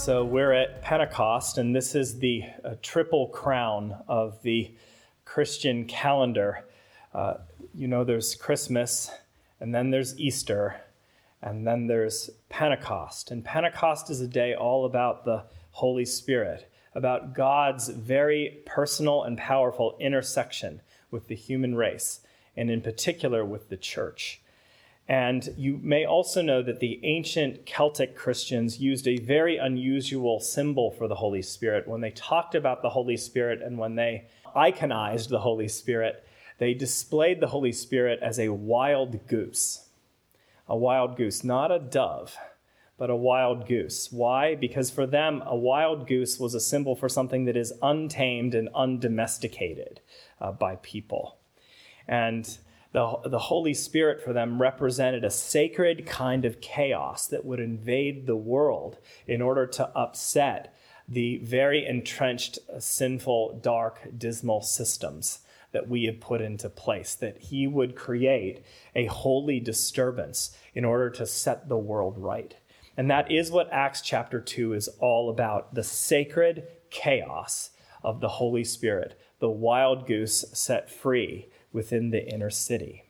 So we're at Pentecost, and this is the uh, triple crown of the Christian calendar. Uh, you know, there's Christmas, and then there's Easter, and then there's Pentecost. And Pentecost is a day all about the Holy Spirit, about God's very personal and powerful intersection with the human race, and in particular with the church. And you may also know that the ancient Celtic Christians used a very unusual symbol for the Holy Spirit. When they talked about the Holy Spirit and when they iconized the Holy Spirit, they displayed the Holy Spirit as a wild goose. A wild goose, not a dove, but a wild goose. Why? Because for them, a wild goose was a symbol for something that is untamed and undomesticated uh, by people. And the, the Holy Spirit for them represented a sacred kind of chaos that would invade the world in order to upset the very entrenched, uh, sinful, dark, dismal systems that we have put into place, that He would create a holy disturbance in order to set the world right. And that is what Acts chapter 2 is all about the sacred chaos of the Holy Spirit, the wild goose set free within the inner city.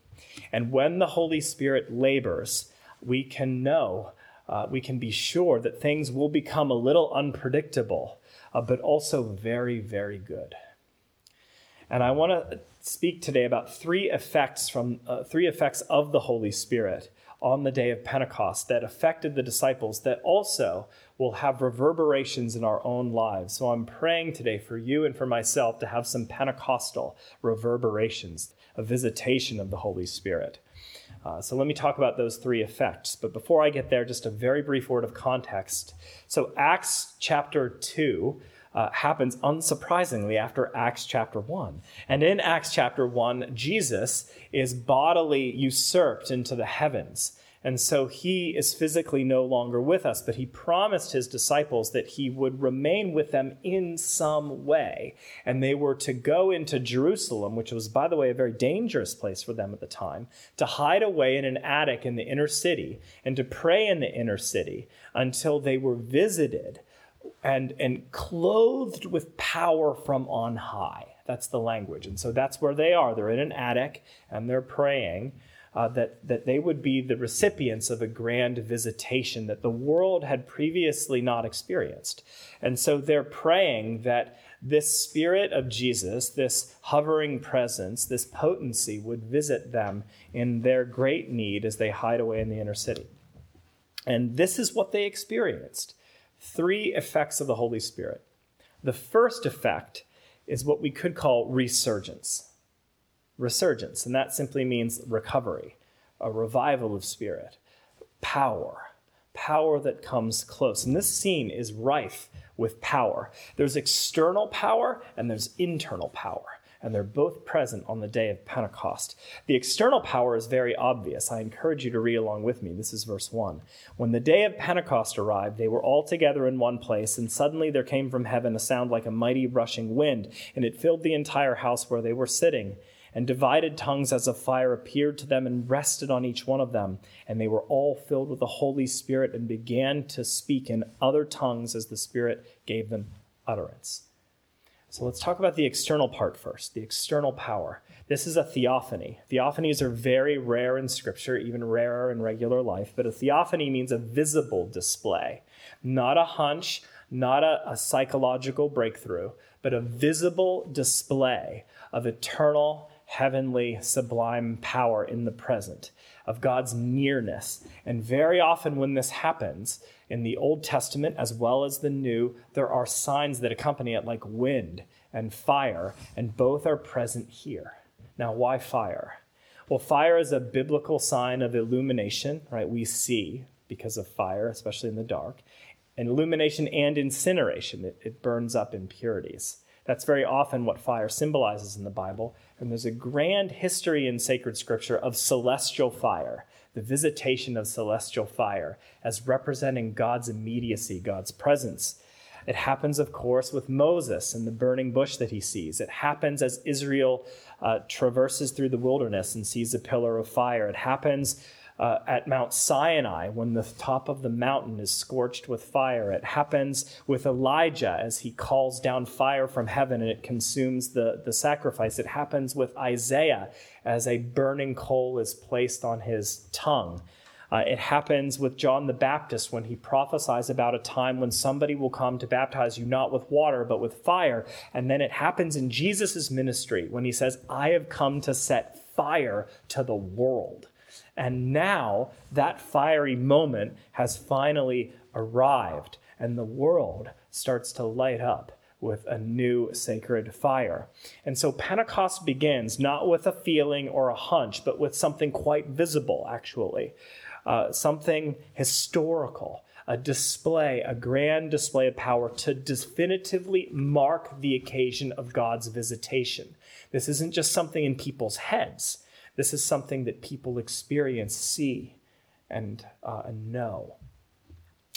And when the Holy Spirit labors, we can know, uh, we can be sure that things will become a little unpredictable, uh, but also very, very good. And I want to speak today about three effects from uh, three effects of the Holy Spirit on the day of Pentecost that affected the disciples that also will have reverberations in our own lives. So I'm praying today for you and for myself to have some Pentecostal reverberations, a visitation of the Holy Spirit. Uh, so let me talk about those three effects. But before I get there, just a very brief word of context. So Acts chapter 2 uh, happens unsurprisingly after Acts chapter 1. And in Acts chapter 1, Jesus is bodily usurped into the heavens. And so he is physically no longer with us, but he promised his disciples that he would remain with them in some way. And they were to go into Jerusalem, which was, by the way, a very dangerous place for them at the time, to hide away in an attic in the inner city and to pray in the inner city until they were visited and, and clothed with power from on high. That's the language. And so that's where they are. They're in an attic and they're praying uh, that, that they would be the recipients of a grand visitation that the world had previously not experienced. And so they're praying that this spirit of Jesus, this hovering presence, this potency would visit them in their great need as they hide away in the inner city. And this is what they experienced three effects of the Holy Spirit. The first effect is what we could call resurgence. Resurgence, and that simply means recovery, a revival of spirit, power, power that comes close. And this scene is rife with power. There's external power and there's internal power and they're both present on the day of Pentecost. The external power is very obvious. I encourage you to read along with me. This is verse 1. When the day of Pentecost arrived, they were all together in one place, and suddenly there came from heaven a sound like a mighty rushing wind, and it filled the entire house where they were sitting. And divided tongues as of fire appeared to them and rested on each one of them. And they were all filled with the Holy Spirit and began to speak in other tongues as the Spirit gave them utterance. So let's talk about the external part first, the external power. This is a theophany. Theophanies are very rare in Scripture, even rarer in regular life, but a theophany means a visible display, not a hunch, not a, a psychological breakthrough, but a visible display of eternal, heavenly, sublime power in the present, of God's nearness. And very often when this happens, in the Old Testament as well as the New, there are signs that accompany it, like wind and fire, and both are present here. Now, why fire? Well, fire is a biblical sign of illumination, right? We see. because of fire, especially in the dark, and illumination and incineration. It, it burns up impurities. That's very often what fire symbolizes in the Bible. And there's a grand history in sacred scripture of celestial fire, the visitation of celestial fire, as representing God's immediacy, God's presence. It happens, of course, with Moses and the burning bush that he sees. It happens as Israel uh, traverses through the wilderness and sees a pillar of fire. It happens uh, at Mount Sinai when the top of the mountain is scorched with fire. It happens with Elijah as he calls down fire from heaven and it consumes the, the sacrifice. It happens with Isaiah as a burning coal is placed on his tongue. Uh, it happens with John the Baptist when he prophesies about a time when somebody will come to baptize you not with water, but with fire. And then it happens in Jesus' ministry when he says, I have come to set fire to the world. And now that fiery moment has finally arrived, and the world starts to light up with a new sacred fire. And so Pentecost begins not with a feeling or a hunch, but with something quite visible, actually, uh, something historical. A display, a grand display of power to definitively mark the occasion of God's visitation. This isn't just something in people's heads. This is something that people experience, see, and, uh, and know.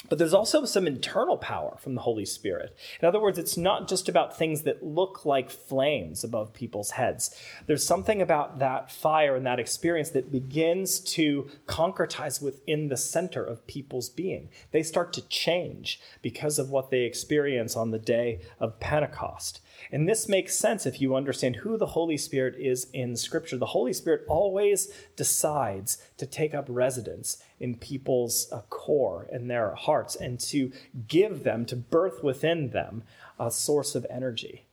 But there's also some internal power from the Holy Spirit. In other words, it's not just about things that look like flames above people's heads. There's something about that fire and that experience that begins to concretize within the center of people's being. They start to change because of what they experience on the day of Pentecost. And this makes sense if you understand who the Holy Spirit is in Scripture. The Holy Spirit always decides to take up residence in people's uh, core and their hearts and to give them, to birth within them, a source of energy.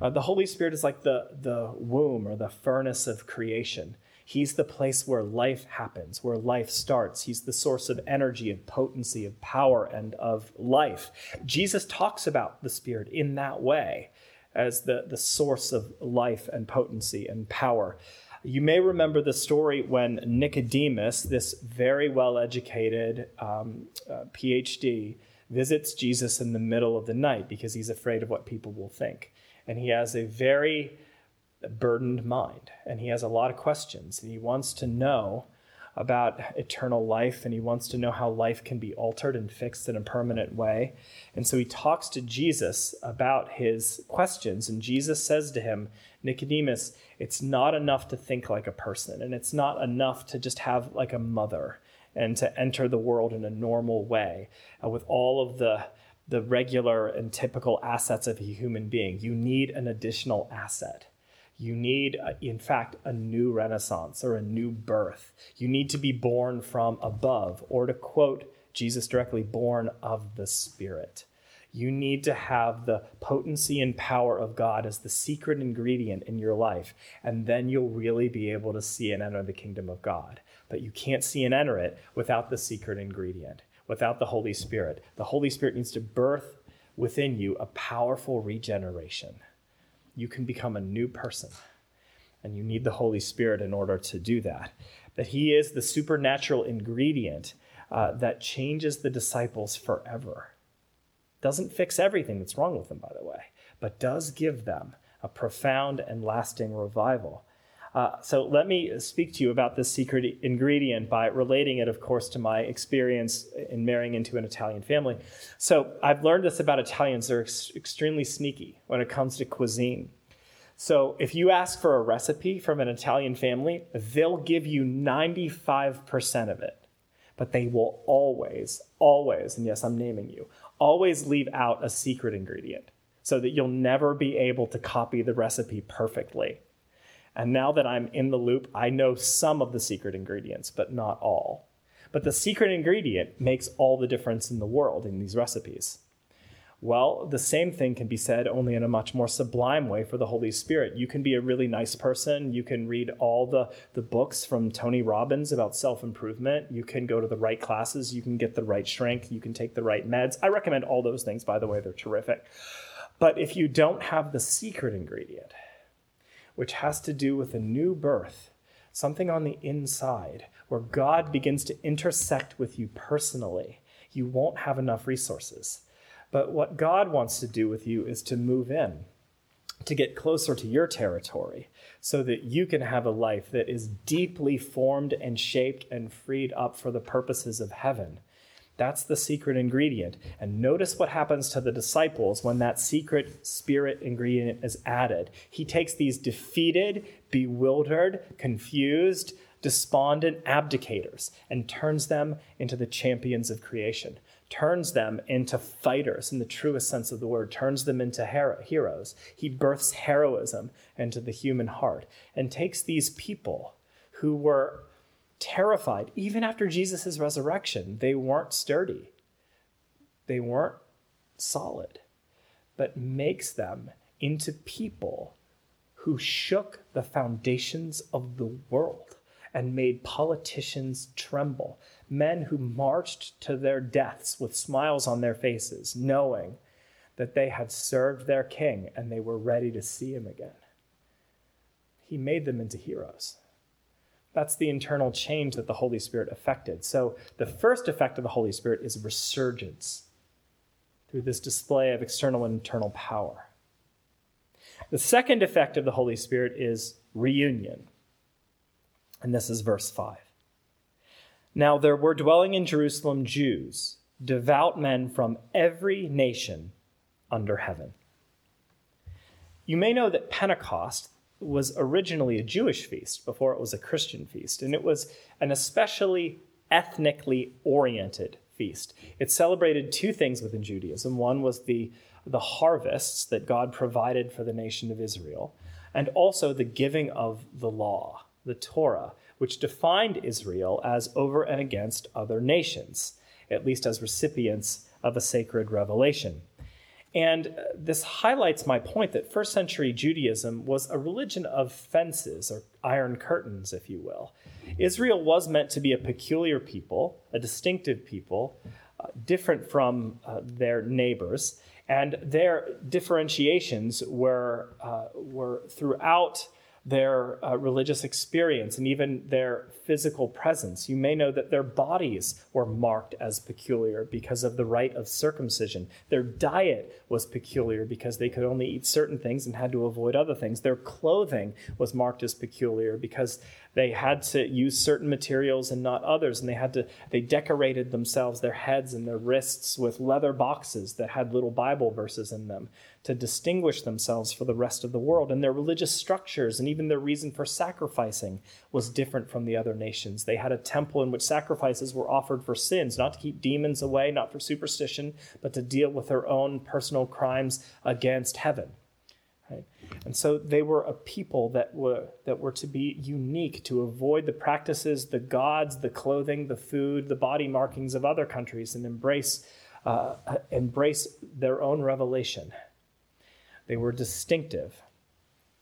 Uh, the Holy Spirit is like the, the womb or the furnace of creation. He's the place where life happens, where life starts. He's the source of energy, of potency, of power, and of life. Jesus talks about the Spirit in that way as the, the source of life and potency and power. You may remember the story when Nicodemus, this very well educated um, uh, PhD, visits Jesus in the middle of the night because he's afraid of what people will think. And he has a very burdened mind and he has a lot of questions and he wants to know about eternal life and he wants to know how life can be altered and fixed in a permanent way. And so he talks to Jesus about his questions. And Jesus says to him, Nicodemus, it's not enough to think like a person, and it's not enough to just have like a mother and to enter the world in a normal way uh, with all of the the regular and typical assets of a human being. You need an additional asset. You need, in fact, a new renaissance or a new birth. You need to be born from above, or to quote Jesus directly, born of the Spirit. You need to have the potency and power of God as the secret ingredient in your life, and then you'll really be able to see and enter the kingdom of God. But you can't see and enter it without the secret ingredient, without the Holy Spirit. The Holy Spirit needs to birth within you a powerful regeneration you can become a new person. And you need the Holy Spirit in order to do that. That He is the supernatural ingredient uh, that changes the disciples forever. Doesn't fix everything that's wrong with them, by the way, but does give them a profound and lasting revival. Uh, so let me speak to you about this secret ingredient by relating it, of course, to my experience in marrying into an Italian family. So I've learned this about Italians. They're ex- extremely sneaky when it comes to cuisine. So if you ask for a recipe from an Italian family, they'll give you 95% of it. But they will always, always, and yes, I'm naming you, always leave out a secret ingredient so that you'll never be able to copy the recipe perfectly. And now that I'm in the loop, I know some of the secret ingredients, but not all. But the secret ingredient makes all the difference in the world in these recipes. Well, the same thing can be said only in a much more sublime way for the Holy Spirit. You can be a really nice person. You can read all the, the books from Tony Robbins about self improvement. You can go to the right classes. You can get the right strength. You can take the right meds. I recommend all those things, by the way, they're terrific. But if you don't have the secret ingredient, which has to do with a new birth, something on the inside where God begins to intersect with you personally, you won't have enough resources. But what God wants to do with you is to move in, to get closer to your territory, so that you can have a life that is deeply formed and shaped and freed up for the purposes of heaven. That's the secret ingredient. And notice what happens to the disciples when that secret spirit ingredient is added. He takes these defeated, bewildered, confused, despondent abdicators and turns them into the champions of creation, turns them into fighters in the truest sense of the word, turns them into hero- heroes. He births heroism into the human heart and takes these people who were terrified. Even after Jesus' resurrection, they weren't sturdy, they weren't solid, but makes them into people who shook the foundations of the world and made politicians tremble. Men who marched to their deaths with smiles on their faces, knowing that they had served their king and they were ready to see him again. He made them into heroes. That's the internal change that the Holy Spirit affected. So, the first effect of the Holy Spirit is resurgence through this display of external and internal power. The second effect of the Holy Spirit is reunion. And this is verse 5. Now there were dwelling in Jerusalem Jews, devout men from every nation under heaven. You may know that Pentecost, was originally a Jewish feast before it was a Christian feast, and it was an especially ethnically oriented feast. It celebrated two things within Judaism. One was the, the harvests that God provided for the nation of Israel, and also the giving of the law, the Torah, which defined Israel as over and against other nations, at least as recipients of a sacred revelation. And this highlights my point that first century Judaism was a religion of fences, or iron curtains, if you will. Israel was meant to be a peculiar people, a distinctive people, uh, different from uh, their neighbors. And their differentiations were, uh, were throughout their uh, religious experience and even their physical presence. You may know that their bodies were marked as peculiar because of the rite of circumcision. Their diet was peculiar because they could only eat certain things and had to avoid other things. Their clothing was marked as peculiar because they had to use certain materials and not others and they had to they decorated themselves their heads and their wrists with leather boxes that had little bible verses in them to distinguish themselves for the rest of the world and their religious structures and even their reason for sacrificing was different from the other nations they had a temple in which sacrifices were offered for sins not to keep demons away not for superstition but to deal with their own personal crimes against heaven? And so they were a people that were, that were to be unique, to avoid the practices, the gods, the clothing, the food, the body markings of other countries, and embrace, uh, embrace their own revelation. They were distinctive.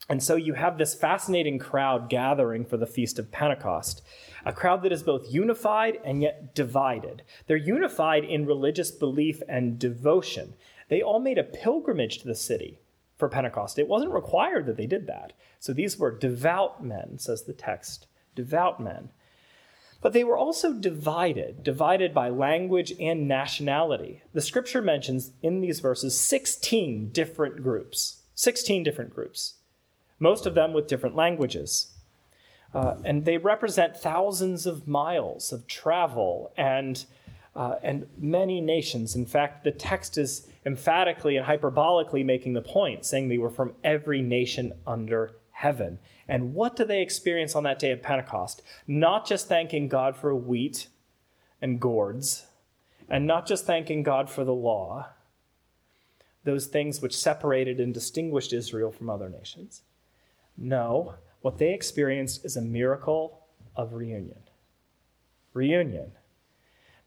And so you have this fascinating crowd gathering for the Feast of Pentecost, a crowd that is both unified and yet divided. They're unified in religious belief and devotion. They all made a pilgrimage to the city for Pentecost. It wasn't required that they did that. So these were devout men, says the text. Devout men. But they were also divided, divided by language and nationality. The scripture mentions in these verses 16 different groups. 16 different groups, most of them with different languages. Uh, and they represent thousands of miles of travel and, uh, and many nations. In fact, the text is emphatically and hyperbolically making the point, saying they were from every nation under heaven. And what do they experience on that day of Pentecost? Not just thanking God for wheat and gourds, and not just thanking God for the law, those things which separated and distinguished Israel from other nations. No, what they experienced is a miracle of reunion. Reunion.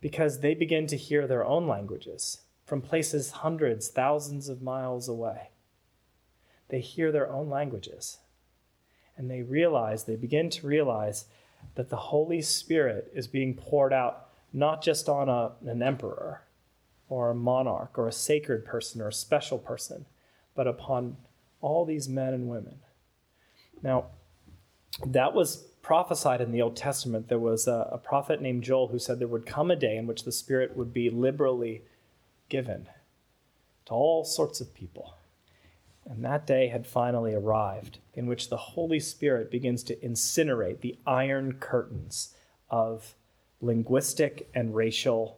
Because they begin to hear their own languages from places hundreds, thousands of miles away. They hear their own languages and they realize, they begin to realize that the Holy Spirit is being poured out not just on a, an emperor or a monarch or a sacred person or a special person, but upon all these men and women. Now, that was prophesied in the Old Testament. There was a, a prophet named Joel who said there would come a day in which the Spirit would be liberally given to all sorts of people. And that day had finally arrived, in which the Holy Spirit begins to incinerate the iron curtains of linguistic and racial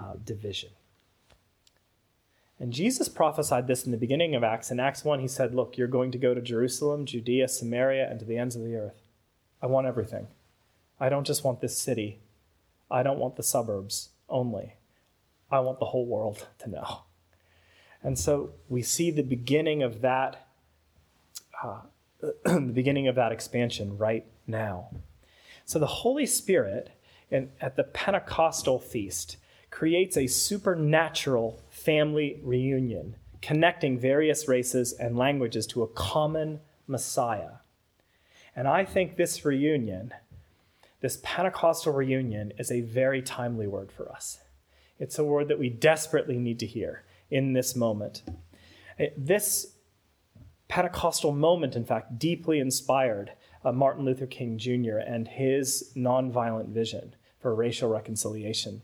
uh, division. And Jesus prophesied this in the beginning of Acts. In Acts 1, he said, Look, you're going to go to Jerusalem, Judea, Samaria, and to the ends of the earth. I want everything. I don't just want this city, I don't want the suburbs only. I want the whole world to know. And so we see the beginning of that, uh, the beginning of that expansion right now. So the Holy Spirit in, at the Pentecostal feast creates a supernatural family reunion, connecting various races and languages to a common Messiah. And I think this reunion, this Pentecostal reunion, is a very timely word for us. It's a word that we desperately need to hear in this moment. This Pentecostal moment, in fact, deeply inspired uh, Martin Luther King Jr. and his nonviolent vision for racial reconciliation.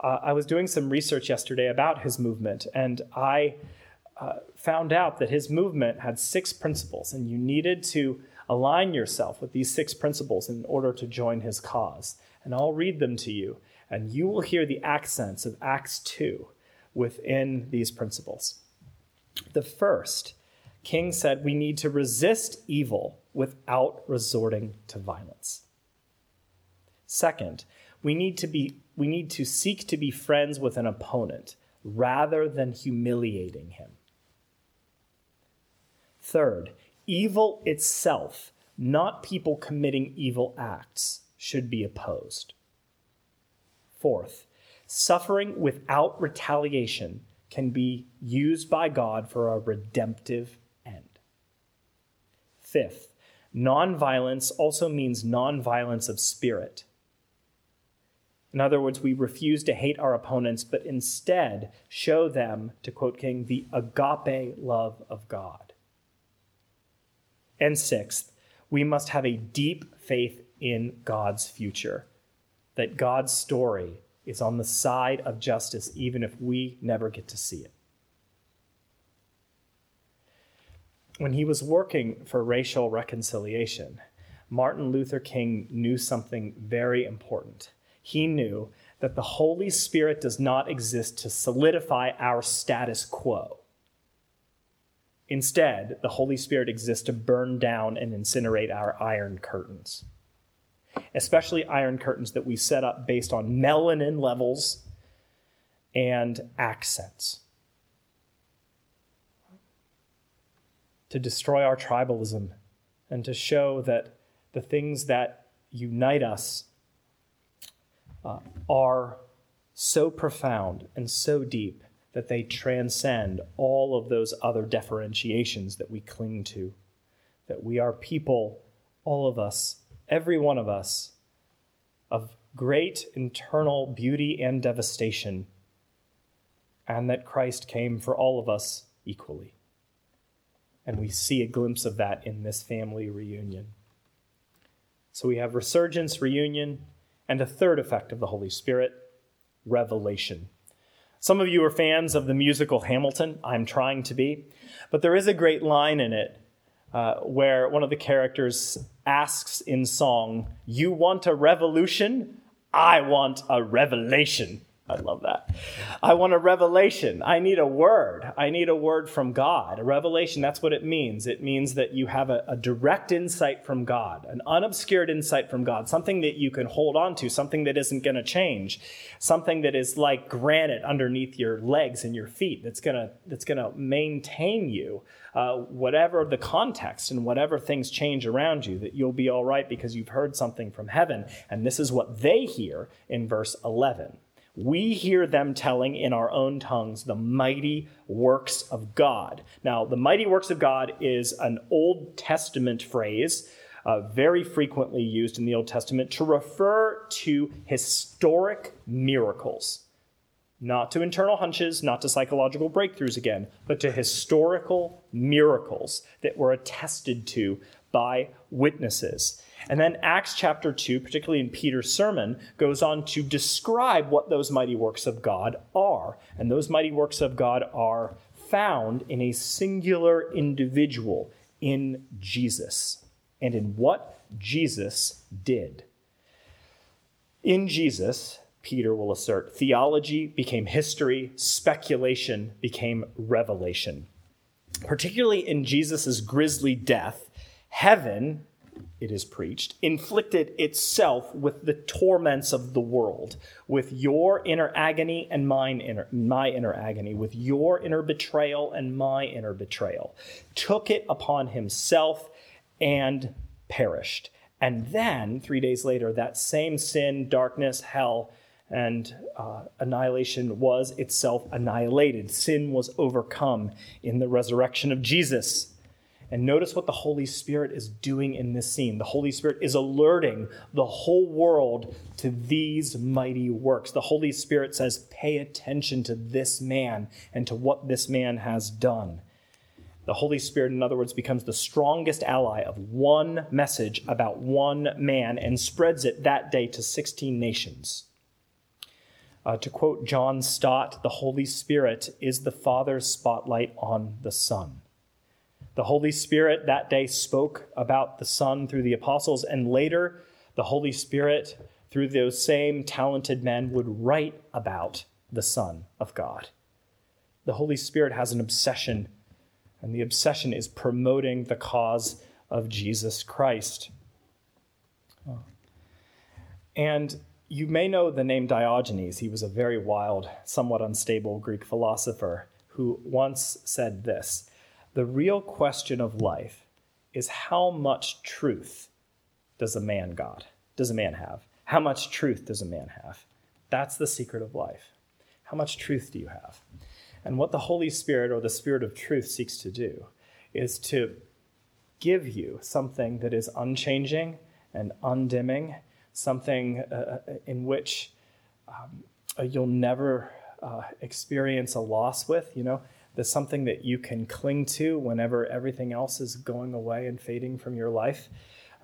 Uh, I was doing some research yesterday about his movement, and I uh, found out that his movement had six principles, and you needed to align yourself with these six principles in order to join his cause. And I'll read them to you, and you will hear the accents of Acts 2 within these principles. The first, King said, we need to resist evil without resorting to violence. Second, we need to be we need to seek to be friends with an opponent rather than humiliating him. Third, evil itself, not people committing evil acts, should be opposed. Fourth, suffering without retaliation can be used by God for a redemptive end. Fifth, nonviolence also means nonviolence of spirit. In other words, we refuse to hate our opponents, but instead show them, to quote King, the agape love of God. And sixth, we must have a deep faith in God's future, that God's story is on the side of justice, even if we never get to see it. When he was working for racial reconciliation, Martin Luther King knew something very important he knew that the Holy Spirit does not exist to solidify our status quo. Instead, the Holy Spirit exists to burn down and incinerate our iron curtains, especially iron curtains that we set up based on melanin levels and accents. To destroy our tribalism and to show that the things that unite us uh, are so profound and so deep that they transcend all of those other differentiations that we cling to. That we are people, all of us, every one of us, of great internal beauty and devastation, and that Christ came for all of us equally. And we see a glimpse of that in this family reunion. So we have resurgence, reunion, and a third effect of the Holy Spirit revelation. Some of you are fans of the musical Hamilton. I'm trying to be. But there is a great line in it uh, where one of the characters asks in song, You want a revolution? I want a revelation. I love that. I want a revelation. I need a word. I need a word from God. A revelation, that's what it means. It means that you have a, a, direct insight from God, an unobscured insight from God, something that you can hold on to, something that isn't going to change, something that is like granite underneath your legs and your feet that's going to that's going to maintain you, uh, whatever the context and whatever things change around you, that you'll be all right because you've heard something from heaven. And this is what they hear in verse 11 we hear them telling in our own tongues the mighty works of God. Now, the mighty works of God is an Old Testament phrase, uh, very frequently used in the Old Testament to refer to historic miracles. Not to internal hunches, not to psychological breakthroughs again, but to historical miracles that were attested to by witnesses. And then Acts chapter 2, particularly in Peter's sermon, goes on to describe what those mighty works of God are. And those mighty works of God are found in a singular individual, in Jesus, and in what Jesus did. In Jesus, Peter will assert, theology became history, speculation became revelation. Particularly in Jesus' grisly death, heaven, it is preached, inflicted itself with the torments of the world, with your inner agony and mine inner, my inner agony, with your inner betrayal and my inner betrayal, took it upon himself and perished. And then, three days later, that same sin, darkness, hell, and uh, annihilation was itself annihilated. Sin was overcome in the resurrection of Jesus. And notice what the Holy Spirit is doing in this scene. The Holy Spirit is alerting the whole world to these mighty works. The Holy Spirit says, Pay attention to this man and to what this man has done. The Holy Spirit, in other words, becomes the strongest ally of one message about one man and spreads it that day to 16 nations. Uh, to quote John Stott, the Holy Spirit is the Father's spotlight on the Son. The Holy Spirit that day spoke about the Son through the apostles, and later, the Holy Spirit, through those same talented men, would write about the Son of God. The Holy Spirit has an obsession, and the obsession is promoting the cause of Jesus Christ. Oh. And you may know the name Diogenes. He was a very wild, somewhat unstable Greek philosopher who once said this The real question of life is how much truth does a man God, does a man have? How much truth does a man have? That's the secret of life. How much truth do you have? And what the Holy Spirit or the Spirit of truth seeks to do is to give you something that is unchanging and undimming something uh, uh, in which um, you'll never uh, experience a loss with, you know, there's something that you can cling to whenever everything else is going away and fading from your life.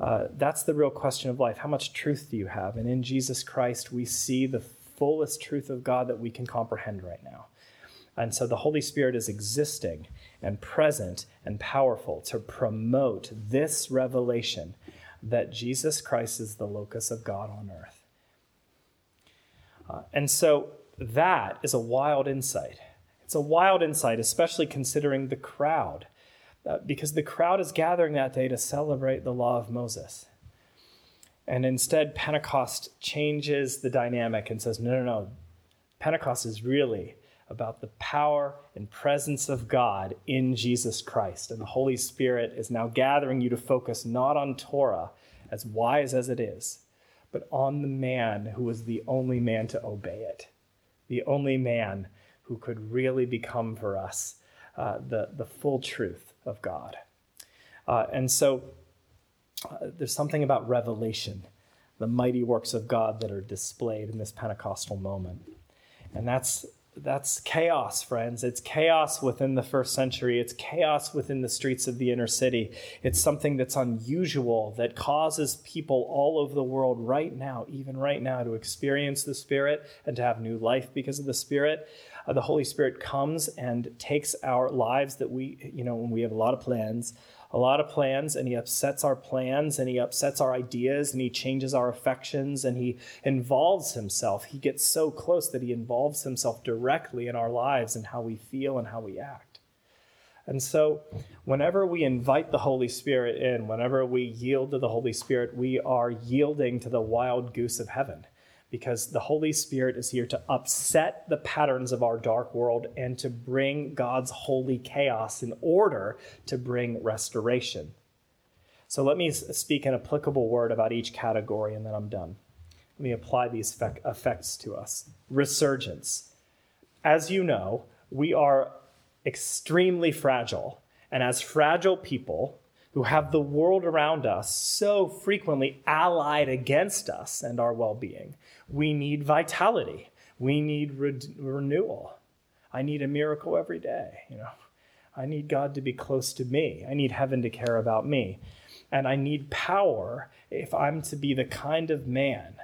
Uh, that's the real question of life. How much truth do you have? And in Jesus Christ, we see the fullest truth of God that we can comprehend right now. And so the Holy Spirit is existing and present and powerful to promote this revelation that Jesus Christ is the locus of God on earth. Uh, and so that is a wild insight. It's a wild insight, especially considering the crowd, uh, because the crowd is gathering that day to celebrate the law of Moses. And instead, Pentecost changes the dynamic and says, no, no, no. Pentecost is really about the power and presence of God in Jesus Christ. And the Holy Spirit is now gathering you to focus not on Torah, as wise as it is, but on the man who was the only man to obey it, the only man who could really become for us uh, the, the full truth of God. Uh, and so uh, there's something about revelation, the mighty works of God that are displayed in this Pentecostal moment. And that's that's chaos, friends. It's chaos within the first century. It's chaos within the streets of the inner city. It's something that's unusual that causes people all over the world right now, even right now, to experience the Spirit and to have new life because of the Spirit. Uh, the Holy Spirit comes and takes our lives that we, you know, when we have a lot of plans, a lot of plans and he upsets our plans and he upsets our ideas and he changes our affections and he involves himself. He gets so close that he involves himself directly in our lives and how we feel and how we act. And so, whenever we invite the Holy Spirit in, whenever we yield to the Holy Spirit, we are yielding to the wild goose of heaven because the Holy Spirit is here to upset the patterns of our dark world and to bring God's holy chaos in order to bring restoration. So let me speak an applicable word about each category and then I'm done. Let me apply these effects to us. Resurgence. As you know, we are extremely fragile. And as fragile people, who have the world around us so frequently allied against us and our well being. We need vitality. We need re- renewal. I need a miracle every day, you know. I need God to be close to me. I need heaven to care about me. And I need power if I'm to be the kind of man,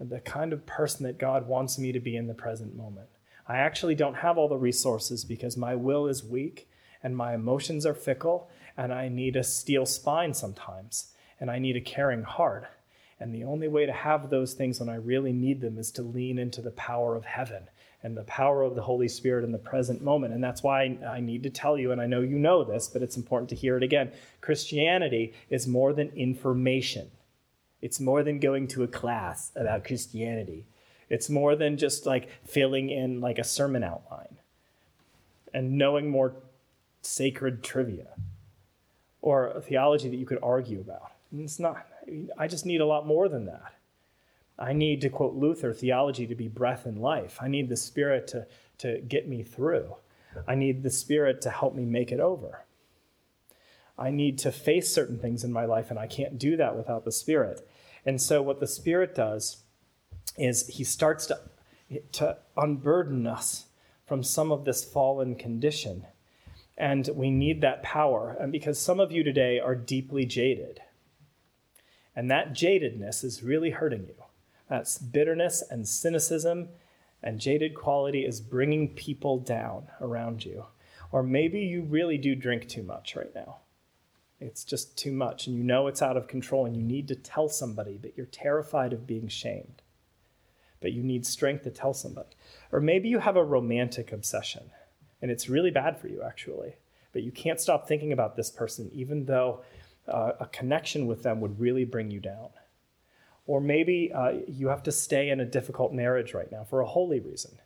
the kind of person that God wants me to be in the present moment. I actually don't have all the resources because my will is weak and my emotions are fickle, and I need a steel spine sometimes, and I need a caring heart. And the only way to have those things when I really need them is to lean into the power of heaven and the power of the Holy Spirit in the present moment. And that's why I need to tell you, and I know you know this, but it's important to hear it again. Christianity is more than information, it's more than going to a class about Christianity. It's more than just like filling in like a sermon outline and knowing more sacred trivia or a theology that you could argue about. And it's not, I just need a lot more than that. I need, to quote Luther, theology to be breath and life. I need the Spirit to, to get me through. I need the Spirit to help me make it over. I need to face certain things in my life, and I can't do that without the Spirit. And so, what the Spirit does is He starts to, to unburden us from some of this fallen condition. And we need that power. And because some of you today are deeply jaded, and that jadedness is really hurting you. That's bitterness and cynicism and jaded quality is bringing people down around you. Or maybe you really do drink too much right now. It's just too much, and you know it's out of control, and you need to tell somebody, but you're terrified of being shamed. But you need strength to tell somebody. Or maybe you have a romantic obsession, and it's really bad for you, actually. But you can't stop thinking about this person, even though uh, a connection with them would really bring you down. Or maybe uh, you have to stay in a difficult marriage right now for a holy reason.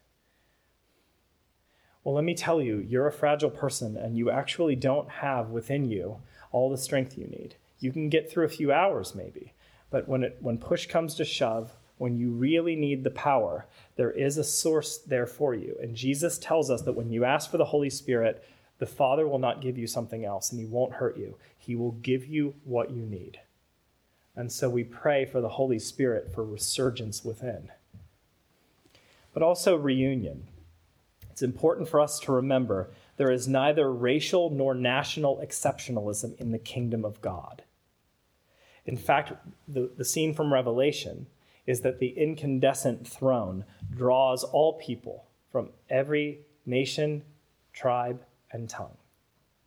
Well, let me tell you, you're a fragile person and you actually don't have within you all the strength you need. You can get through a few hours maybe, but when, it, when push comes to shove, when you really need the power, there is a source there for you. And Jesus tells us that when you ask for the Holy Spirit, the Father will not give you something else and he won't hurt you. He will give you what you need. And so we pray for the Holy Spirit for resurgence within. But also reunion. It's important for us to remember there is neither racial nor national exceptionalism in the kingdom of God. In fact, the, the scene from Revelation is that the incandescent throne draws all people from every nation, tribe, and tongue.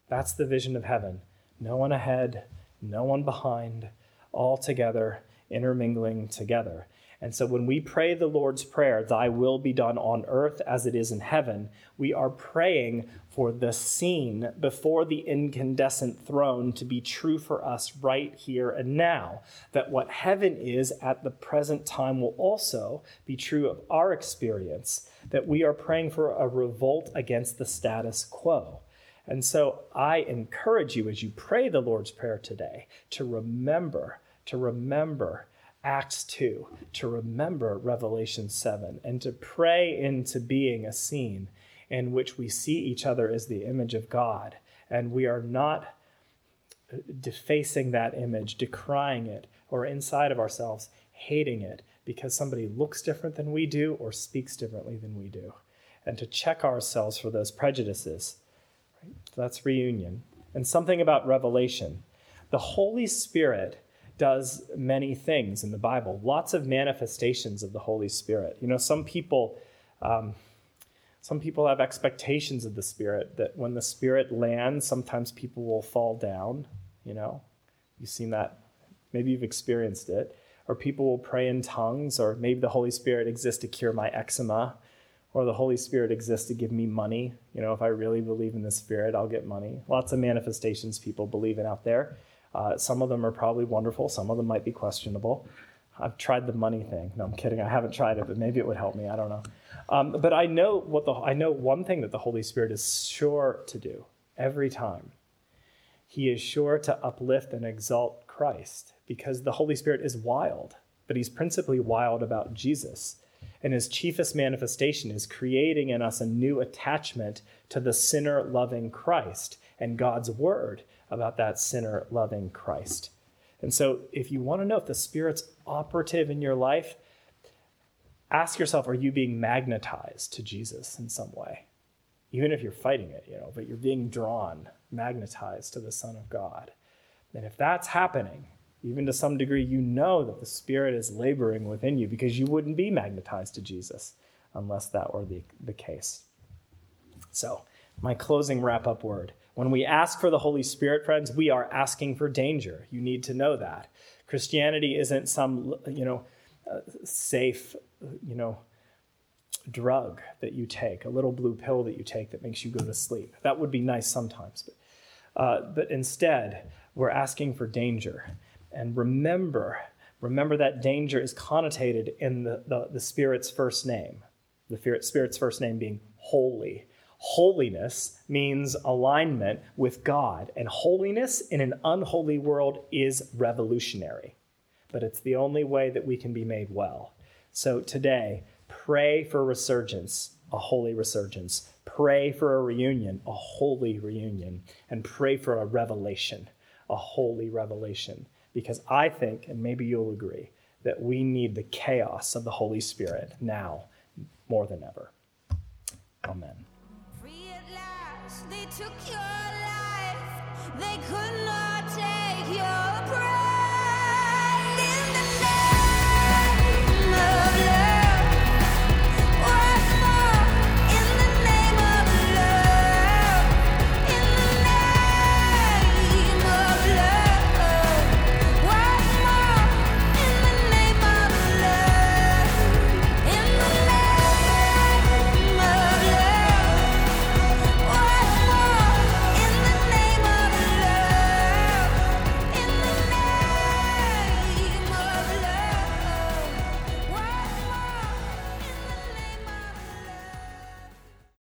That's the vision of heaven. No one ahead, no one behind, all together, intermingling together. And so when we pray the Lord's Prayer, Thy will be done on earth as it is in heaven, we are praying for the scene before the incandescent throne to be true for us right here and now. That what heaven is at the present time will also be true of our experience. That we are praying for a revolt against the status quo. And so I encourage you as you pray the Lord's Prayer today to remember, to remember Acts 2, to remember Revelation 7, and to pray into being a scene in which we see each other as the image of God. And we are not defacing that image, decrying it, or inside of ourselves, hating it because somebody looks different than we do or speaks differently than we do. And to check ourselves for those prejudices Right? So that's reunion. And something about revelation. The Holy Spirit does many things in the Bible, lots of manifestations of the Holy Spirit. You know, some people. Um, some people have expectations of the Spirit that when the Spirit lands, sometimes people will fall down. You know, you've seen that. Maybe you've experienced it. Or people will pray in tongues, or maybe the Holy Spirit exists to cure my eczema or the Holy Spirit exists to give me money. You know, if I really believe in the Spirit, I'll get money. Lots of manifestations people believe in out there. Uh, some of them are probably wonderful, some of them might be questionable. I've tried the money thing. No, I'm kidding. I haven't tried it, but maybe it would help me. I don't know. Um, but I know what the I know one thing that the Holy Spirit is sure to do every time. He is sure to uplift and exalt Christ because the Holy Spirit is wild, but he's principally wild about Jesus. And his chiefest manifestation is creating in us a new attachment to the sinner loving Christ and God's word about that sinner loving Christ. And so, if you want to know if the Spirit's operative in your life, ask yourself are you being magnetized to Jesus in some way? Even if you're fighting it, you know, but you're being drawn, magnetized to the Son of God. And if that's happening, even to some degree, you know that the Spirit is laboring within you because you wouldn't be magnetized to Jesus unless that were the, the case. So, my closing wrap up word. When we ask for the Holy Spirit, friends, we are asking for danger. You need to know that. Christianity isn't some, you know, uh, safe, you know, drug that you take, a little blue pill that you take that makes you go to sleep. That would be nice sometimes, but, uh, but instead, we're asking for danger. And remember, remember that danger is connotated in the, the, the Spirit's first name, the Spirit's first name being holy. Holiness means alignment with God, and holiness in an unholy world is revolutionary. But it's the only way that we can be made well. So today, pray for resurgence, a holy resurgence. Pray for a reunion, a holy reunion. And pray for a revelation, a holy revelation. Because I think, and maybe you'll agree, that we need the chaos of the Holy Spirit now more than ever. Amen. They took your life. They could not take your